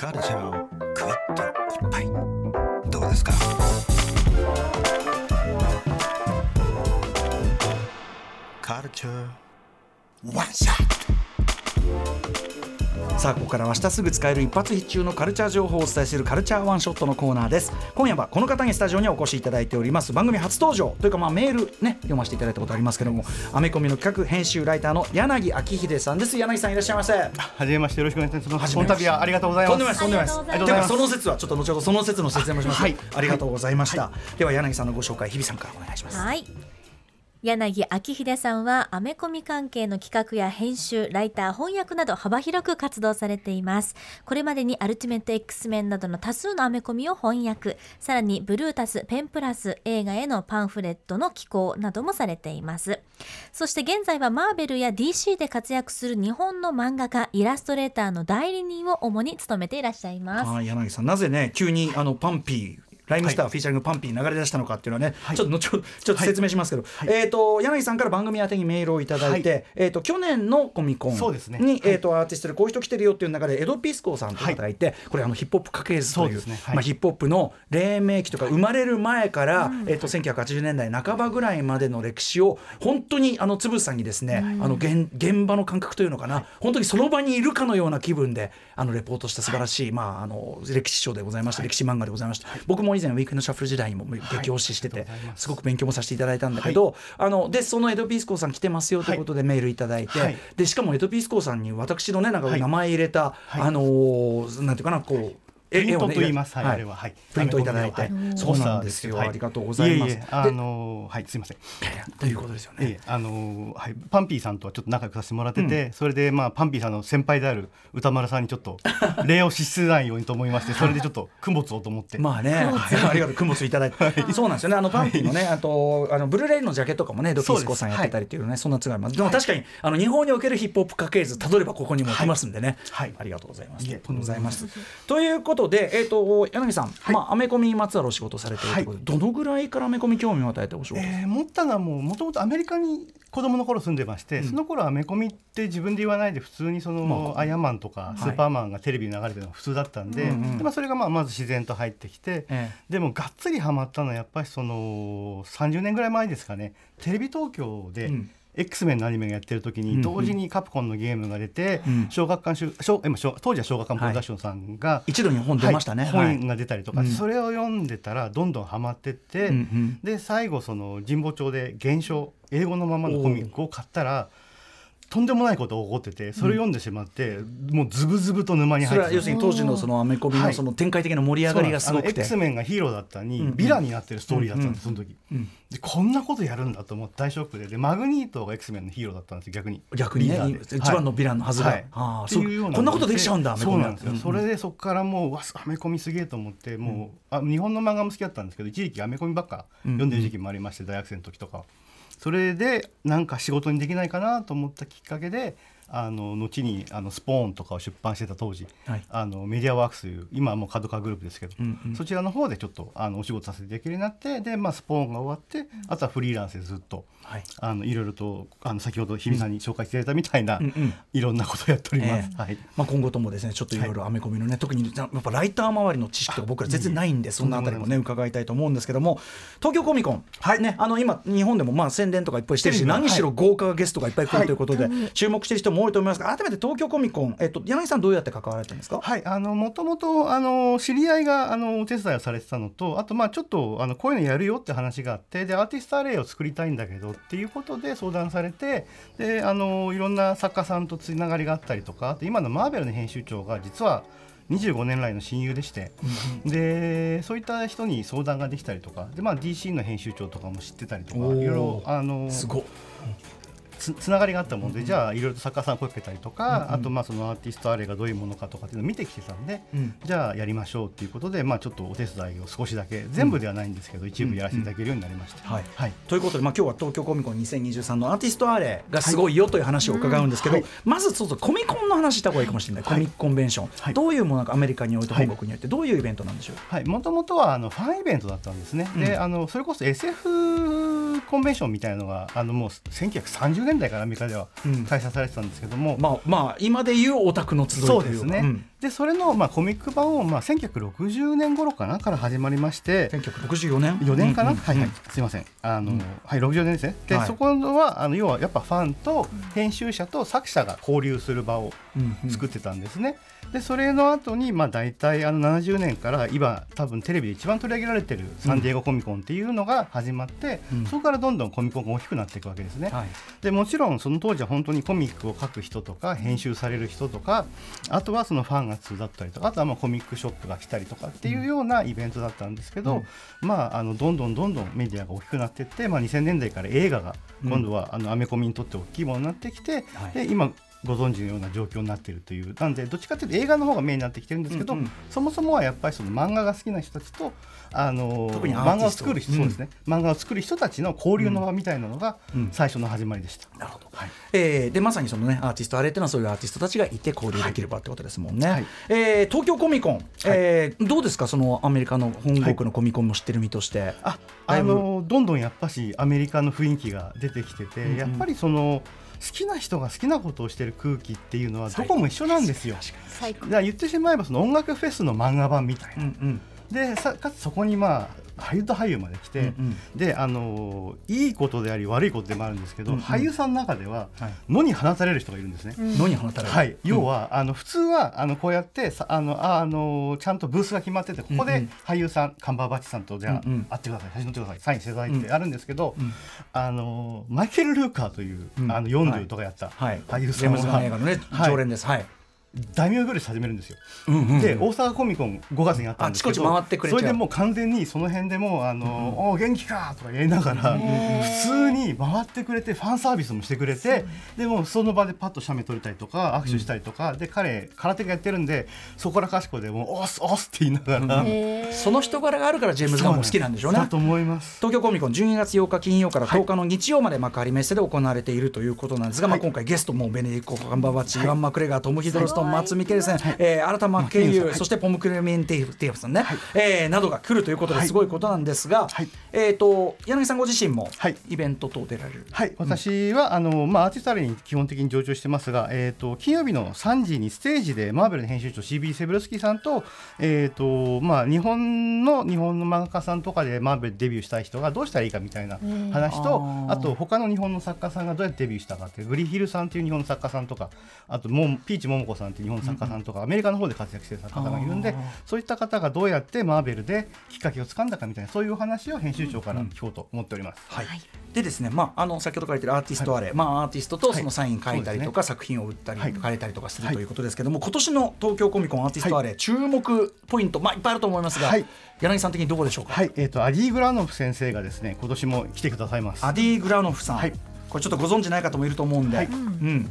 カルチャーをクイッといっぱい。どうですか？カルチャー。ワンショット。さあここからは明日すぐ使える一発必中のカルチャー情報をお伝えするカルチャーワンショットのコーナーです。今夜はこの方にスタジオにお越しいただいております。番組初登場というかまあメールね読ませていただいたことありますけどもアメコミの企画編集ライターの柳明秀さんです。柳さんいらっしゃいませ。はじめましてよろしくお願いします。はじめまして。この度はありがとうございます。とんでもないです。とんでもないです。ではその説はちょっと後ほどその説の説明もします、はい。ありがとうございました、では柳さんのご紹介日比さんからお願いします。はい。柳明秀さんはアメコミ関係の企画や編集、ライター、翻訳など幅広く活動されています。これまでにアルティメット X メンなどの多数のアメコミを翻訳、さらにブルータス、ペンプラス、映画へのパンフレットの寄稿などもされています。そして現在はマーベルや DC で活躍する日本の漫画家、イラストレーターの代理人を主に務めていらっしゃいます。はい柳さんなぜね急にあのパンピーライムスター、フィーチャリングパンピーに流れ出したのかっていうのはね、ちょっと後ほどちょっと説明しますけど、えっ、と柳さんから番組宛てにメールをいただいて、えっ、と去年のコミコンに、そうですね。えっ、とアーティストでこういう人来てるよっていう中でエドピスコさんという方がい。て、これあのヒップホップ家系図というまあヒップホップの黎明期とか生まれる前から、えっ、と1980年代半ばぐらいまでの歴史を本当にあのつぶさにですね、あの現現場の感覚というのかな、本当にその場にいるかのような気分であのレポートした素晴らしい、まああの歴史書でございまして、歴史漫画でございまして、僕も以前ウィークエンドシャッフル時代にも激推ししてて、す。ごく勉強もさせていただいたんだけど、あのでそのエドピースコーさん来てますよということでメールいただいて、はい。でしかもエドピースコーさんに私のねなんか名前入れた、はい。あのーなんていうかなこうプリントと言います。はい、あれははい。プリントいただいて、はいそうなんですよ、はいありがとうございます。ええあのはいすいません。ということですよね。ええあのはいパンピーさんとはちょっと仲良くさせてもらってて、それでまあパンピーさんの先輩である歌丸さんにちょっと 礼をしすないようにと思いまして、それでちょっと供物をと思って。まあね、ありがとう、クモスいただいて、そうなんですよね、あのパンピーのね、あと、あのブルーレイのジャケットとかもね、ドキスコさんやってたりっていうね、そんなつがります。でも確かに、あの日本におけるヒップホップ家系図、たどればここにも来ますんでね。はいありがとうございます。いえありがとうございます。ということで、えっと、柳さん、まあ、アメコミにまつわるお仕事されているということで、どのぐらいからアメコミ興味を与えてお仕事。えー、持ったのはもうもともとアメリカに子供の頃住んでまして、その頃アメコミって自分で言わないで普通にその、アイアンマンとかスーパーマンがテレビに流れてるのが普通だったんで,、うんうんでまあ、それがまあまず自然と入ってきて、えでもがっつりハマったのはやっぱりその30年ぐらい前ですかね。テレビ東京で、うん X メンのアニメがやってる時に同時にカプコンのゲームが出て、うん。小学館し小今小当時は小学館プロダクションさんが、一度に本出ましたね。本が出たりとか、うん。それを読んでたらどんどんハマってって、うん。うんで最後その神保町で原書英語のままのコミックを買ったらとんでもないことが起こっててそれを読んでしまって、もうズブズブと沼にそれは入って要するに当時のそのアメコミのその展開的な盛り上がりがすごくて。X メンがヒーローだったのに、うん。うんヴィランになってるストーリーだったんです、その時、うん。でこんなことやるんだと思って大ショックで。でマグニートが X メンのヒーローだったんですよ逆に。逆にね。リーダーで。一番のヴィランのはずが。はい。ああっていうようなそうこんなことできちゃうんだアメコミ。はそうなんですよ、うん。それでそこからもううわアメコミすげえと思ってもう、あ日本の漫画も好きだったんですけど一時期アメコミばっか読んでる時期もありまして、大学生の時とかはそれでなんか仕事にできないかなと思ったきっかけであの後にあのスポーンとかを出版してた当時、はい。あのメディアワークスという今はもう角川グループですけど、うんうん。そちらの方でちょっとあのお仕事させてできるようになってで、まあ、スポーンが終わってあとはフリーランスでずっと。はい。あのいろいろとあの先ほど日比さんに紹介していただいたみたいな、うんうん。いろんなことをやっております。ええ。はい。まあ、今後ともですねちょっといろいろアメコミのね、特にやっぱライター周りの知識とか僕ら全然ないんでそんなあたりもね伺いたいと思うんですけども東京コミコン、ね、あの今日本でもまあ宣伝とかいっぱいしてるし何しろ豪華ゲストがいっぱい来るということで、注目してる人も多いと思いますが改めて東京コミコン、えっと、柳さんどうやって関わられてるんですか？はい、あのもともとあの知り合いがあのお手伝いをされてたのとあとまあちょっとあのこういうのやるよって話があってでアーティストアレイを作りたいんだけどっていうことで相談されてであのいろんな作家さんとつながりがあったりとかあと今のマーベルの編集長が実は25年来の親友でして、でそういった人に相談ができたりとかで、まあ、DC の編集長とかも知ってたりとかいろいろあのすごっつつながりがあったもんで、じゃあいろいろと作家さん声かけたりとか、あとまあそのアーティストあれがどういうものかとかっていうのを見てきてたんで、うん。じゃあやりましょうっていうことで、まあ、ちょっとお手伝いを少しだけ全部ではないんですけど、一部やらせていただけるようになりました。はい。はい。ということで、まあ、今日は東京コミコン2023のアーティストアーレがすごいよという話を伺うんですけど、はい。まずちょっとコミコンの話した方がいいかもしれない、はい。コミコンベンション、はい。どういうものがアメリカにおいてはい本国においてどういうイベントなんでしょう、はい、もともとはあのファンイベントだったんですね、であのそれこそ SF コンベンションみたいなのがあのもう1930年代からアメリカではうん。開催されてたんですけども、まあまあ今でいうオタクの集いというか。そうですね、んでそれの、まあ、コミック版を、まあ、1960年頃かなから始まりまして1964年？4年かな、うんはいはい、すいません。あの、はい60年ですね。で、はい。そこはあの要はやっぱファンと編集者と作者が交流する場をうんうん。作ってたんですね。でそれの後にまあ大体あの70年から今多分テレビで一番取り上げられてるサンディエゴコミコンっていうのが始まって、うん。そこからどんどんコミコンが大きくなっていくわけですね。はい。でもちろんその当時は本当にコミックを書く人とか編集される人とかあとはそのファンが集ったりとかあとはまあコミックショップが来たりとかっていうようなイベントだったんですけど、まああのどんどんどんどんメディアが大きくなっていって、まあ、2000年代から映画が今度はあのアメコミにとって大きいものになってきて、はい。で今ご存知のような状況になっているという。なんでどっちかというと映画の方がメインになってきてるんですけど、うんうん。そもそもはやっぱりその漫画が好きな人たちとあの漫画を作る人、うん。そうですね。漫画を作る人たちの交流の場みたいなのがうん。最初の始まりでした。なるほど、はいえーでまさにそのねアーティストあれっていうのはそういうアーティストたちがいて交流できる場ってことですもんね、はい。えー東京コミコン、えーどうですか？そのアメリカの本国のコミコンも知ってる身として、あだい。ぶあのどんどんやっぱしアメリカの雰囲気が出てきてて、うんうん。やっぱりその好きな人が好きなことをしてる空気っていうのはどこも一緒なんですよ。だから言ってしまえばその音楽フェスの漫画版みたいな。うんうんでさかつそこにまあハリウッド俳優まで来て、うんうん。であのいいことであり悪いことでもあるんですけど、うんうん。俳優さんの中でははい。野に放たれる人がいるんですね。野に放たれる、はい、要は、あの普通はあのこうやってさあのああのちゃんとブースが決まっててここうん。うんで俳優さん、カンバーバッチさんとじゃあ、うんうん。会ってください。写真撮ってください。サインしてくださいってあるんですけど、うん。あのマイケル・ルーカーという、うん。あの40とかやったはい、俳優さんジェームズ・ガン映画のね、はい常連です。はい、大名行列始めるんですよ。うんうんうん。で大阪コミコン5月にあったんですけどあちこち回ってくれちゃう。それでもう完全にその辺でもうあの、お元気かとかやりながら普通に回ってくれてファンサービスもしてくれてでもうその場でパッと写メ撮りたりとか握手したりとか、で彼空手がやってるんでそこらかしこでもう「オスオス」って言いながら、その人柄があるからジェームズ・ガンも好きなんでしょうねだと思います。東京コミコン12月8日金曜から10日の日曜まで幕張メッセで行われているということなんですが、まあ、今回ゲストもベネディクト・カンバーバッチ、イワン・マクレガートム・ヒドルストン、マッツ・ミケルセン、えー、新田真剣佑、はい。そしてポム・クレメンティフさんね、えーなどが来るということですごいことなんですが、はい。えー、と柳さんご自身もはい。イベント等出られる、はい、私は、あのまあ、アーティストアレに基本的に常駐してますが、えー、と金曜日の3時にステージでマーベルの編集長 CB セブルスキーさんと,、えーとまあ、日本の日本の漫画家さんとかでマーベルデビューしたい人がどうしたらいいかみたいな話と、あと他の日本の作家さんがどうやってデビューしたかっていうグリヒルさんという日本の作家さんとかあともピーチ桃子さんという日本の作家さんとか、アメリカの方で活躍している作家さんがいるんでそういった方がどうやってマーベルできっかけをつかんだかみたいなそういうお話を編集長から聞こうと思っております。はい。でですね、まあ、あの先ほど書いてるアーティストあれ、まあ、アーティストとそのサイン書いたりとか、作品を売ったり、はい。変えたりとかするはいとい。うことですけども、今年の東京コミコンアーティストあれ、注目ポイント、まあ、いっぱいあると思いますが、はい。柳さん的にどうでしょうか、はい、えっ、とアディ・グラノフ先生がですね今年も来てくださいます。アディ・グラノフさん、はい。これちょっとご存知ない方もいると思うんで、はい。うん、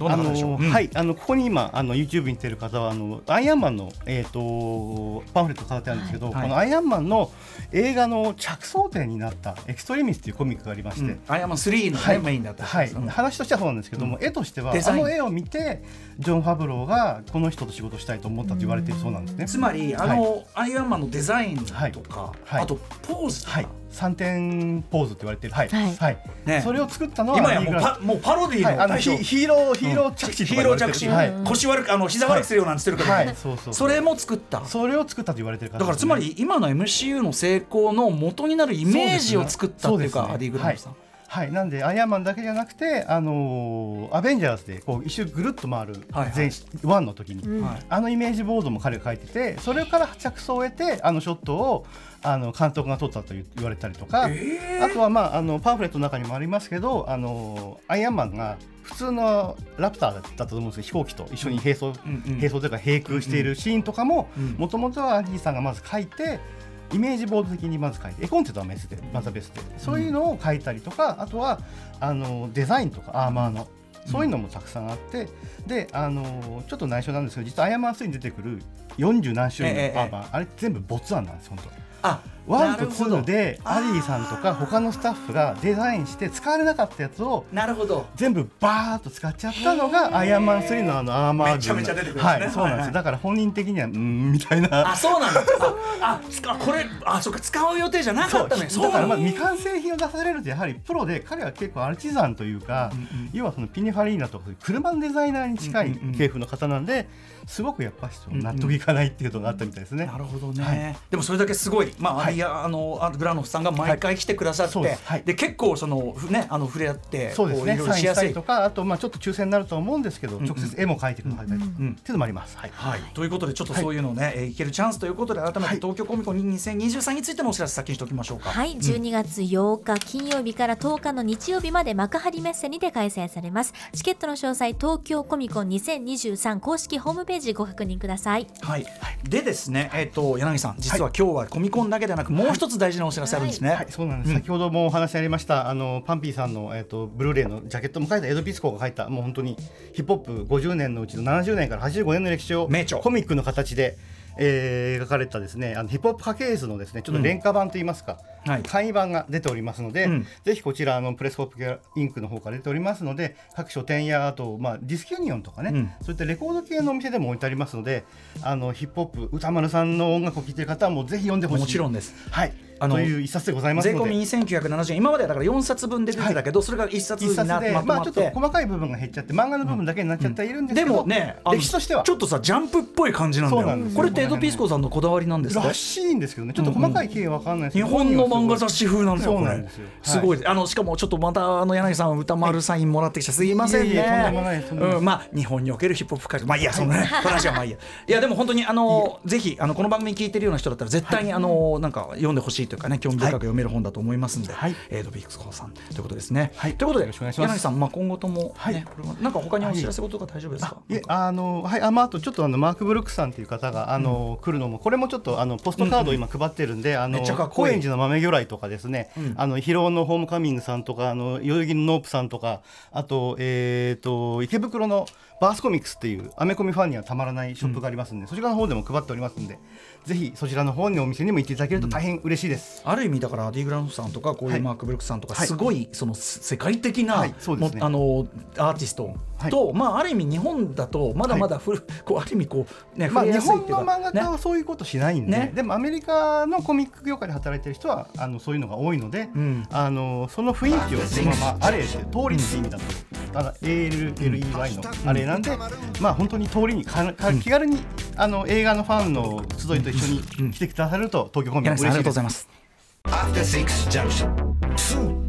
あの方でしょう、うん。はいあのここに今あの YouTube に出てる方はあのアイアンマンのえっ、とパンフレット飾ってあるんですけど、はい。このアイアンマンの映画の着想点になったエクストリミスっていうコミックがありまして。うん。アイアンマン3の、ねはい。メインだったはい、うん。話としてはそうなんですけども、絵としてはあの絵を見てジョン・ファブローがこの人と仕事したいと思ったと言われているそうなんですね。つまりあの、アイアンマンのデザインとか、はい。はい。あとポーズとか、はい、三点ポーズって言われてる、はい。はい。はい。ね。それを作ったのは今やもうパもうパロディはい、あのヒヒーローヒーロー着地ヒーロー着地、はい、腰悪くあの膝悪くするようなんつってるけど、はい、そうそうそれも作った。それを作ったと言われてる方だからつまり今の MCU の成功の元になるイメージを作ったっていうかね。アディ・グラノフさん。はい、なんでアイアンマンだけじゃなくて、あのーアベンジャーズでこう一周ぐるっと回るはいはい。全ワンの時に、はい。あのイメージボードも彼が書いててそれから着想を得てあのショットをあの監督が撮ったと言言われたりとか、えあとは、まあ、あのパンフレットの中にもありますけど、あのアイアンマンが普通のラプターだったと思うんですけど飛行機と一緒に並走、うんうん並走というか並空しているシーンとかもうんもともとはアンディさんがまず書いてイメージボード的にまず書いて絵コンテとは別でまずは別でそういうのを書いたりとか、あとはあのデザインとかアーマーのそういうのもたくさんあって、であのちょっと内緒なんですけど実はアイアンマン3に出てくる40何種類のアーマー、あれ全部没案なんです本当。あワンとなるほど。2でアディさんとか他のスタッフがデザインして使われなかったやつをなるほど。全部バーッと使っちゃったのがアイアンマン3のあのアーマーめちゃめちゃ出てくるんですね。はいそうなんです、はいはいだから本人的にはうーんみたいな。あそうなんだ。ああ使これあそうか使う予定じゃなかったね。だからまあ未完成品を出されるとやはりプロで彼は結構アルチザンというか、要はそのピニファリーナとか車のデザイナーに近いうんうんうん系譜の方なんですごくやっぱり納得いかないっていうのがあったみたいですね。なるほどね、はい。でもそれだけすごい、まあ、はい。あのあグラノフさんが毎回来てくださって、そうです。はい。で結構そのふねあの触れ合ってそうですね。しやすい。りとかあとまあちょっと抽選になるとは思うんですけど、んうん。直接絵も描いてくださったりとか、うんっていうのもあります。はい。はい、ということでちょっとそういうのをね、えーいけるチャンスということで改めてはい。東京コミコン2023についてのお知らせ先にしておきましょうか。はい、12月8日金曜日から10日の日曜日まで幕張メッセにて開催されます。チケットの詳細、東京コミコン2023公式ホームページご確認ください。はい、でですね、えっ、と柳さん、実は今日はコミコンだけではなく、もう一つ大事なお知らせあるんですね。はい、そうなんです、うん。先ほどもお話ありましたあのパンピーさんの、えっとブルーレイのジャケットも書いたエド・ピスコが書いたもう本当にヒップホップ50年のうちの70年から85年の歴史を名著。コミックの形で、えー描かれたですねあのヒップホップ家系図のですねちょっと廉価版といいますか、はい。簡易版が出ておりますので、うん。ぜひこちらあのプレスコップインクの方から出ておりますので各書店やあと、まあ、ディスキュニオンとかね、うん。そういったレコード系のお店でも置いてありますのであのヒップホップ歌丸さんの音楽を聴いている方はもうぜひ読んでほしい。もちろんです。はい、あのという一冊でございますので。税込み2970円。今まではだから4冊分で出てたけど、それが1冊にな一冊で、まとまっまあちょってと細かい部分が減っちゃって漫画の部分だけになっちゃってはいるんですでけど、もねあの歴史としては。ちょっとさジャンプっぽい感じなんだよ。そうなんですよこれってエド・ピスコさんのこだわりなんですか？らしいんですけどね。ちょっと細かい経緯は分かんないです日けど、本の漫画雑誌風なんですよこれ。なんですよ。すごい。あのしかもちょっとまたあの柳さん歌丸サインもらってきてすいませんね。うん。まあ日本におけるヒップホップ界。まあいいやそのね 話はまあいいや。いやでも本当にあのぜひあのこの番組聞いてるような人だったら絶対にあのなんか読んでほしいというかね興味深く読める本だと思いますんではい。エド・ピスコさん。ということですね。はい。ということでよろしくお願いします。柳さんまあ今後ともはい。ねこれはなんか他にお知らせ事とか大丈夫ですか？いえあのはい。あまああとちょっとあのマークブルックさんという方があの、来るのもこれもちょっとあのポストカードを今配ってるんで、あのめっちゃかっこいい。高円寺の豆魚雷とかですね、ん。あの広尾のホームカミングさんとかあの代々木のノープさんとかあとえっ、と池袋のバースコミックスっていうアメコミファンにはたまらないショップがありますんで、そちらの方でも配っておりますんでぜひそちらの方にお店にも行っていただけると大変嬉しいです。ある意味だからアディ・グランフさんとかこういうはい。マーク・ブルックさんとかはいすごいその世界的なはい。そうですあのアーティストとまあある意味日本だとまだまだふる こうある意味こうねまあ、日本の漫画家ね。はそういうことしないんで、ね。でもアメリカのコミック業界で働いてる人はあのそういうのが多いので、うん。あのその雰囲気をそのままアレーで通りって意味だと、ただ ALLEY のあれなんで、まあ本当に通りにかか気軽にあの映画のファンの集いと一緒に来てくださると東京コミック柳さんありがとうご嬉しいです。ざいます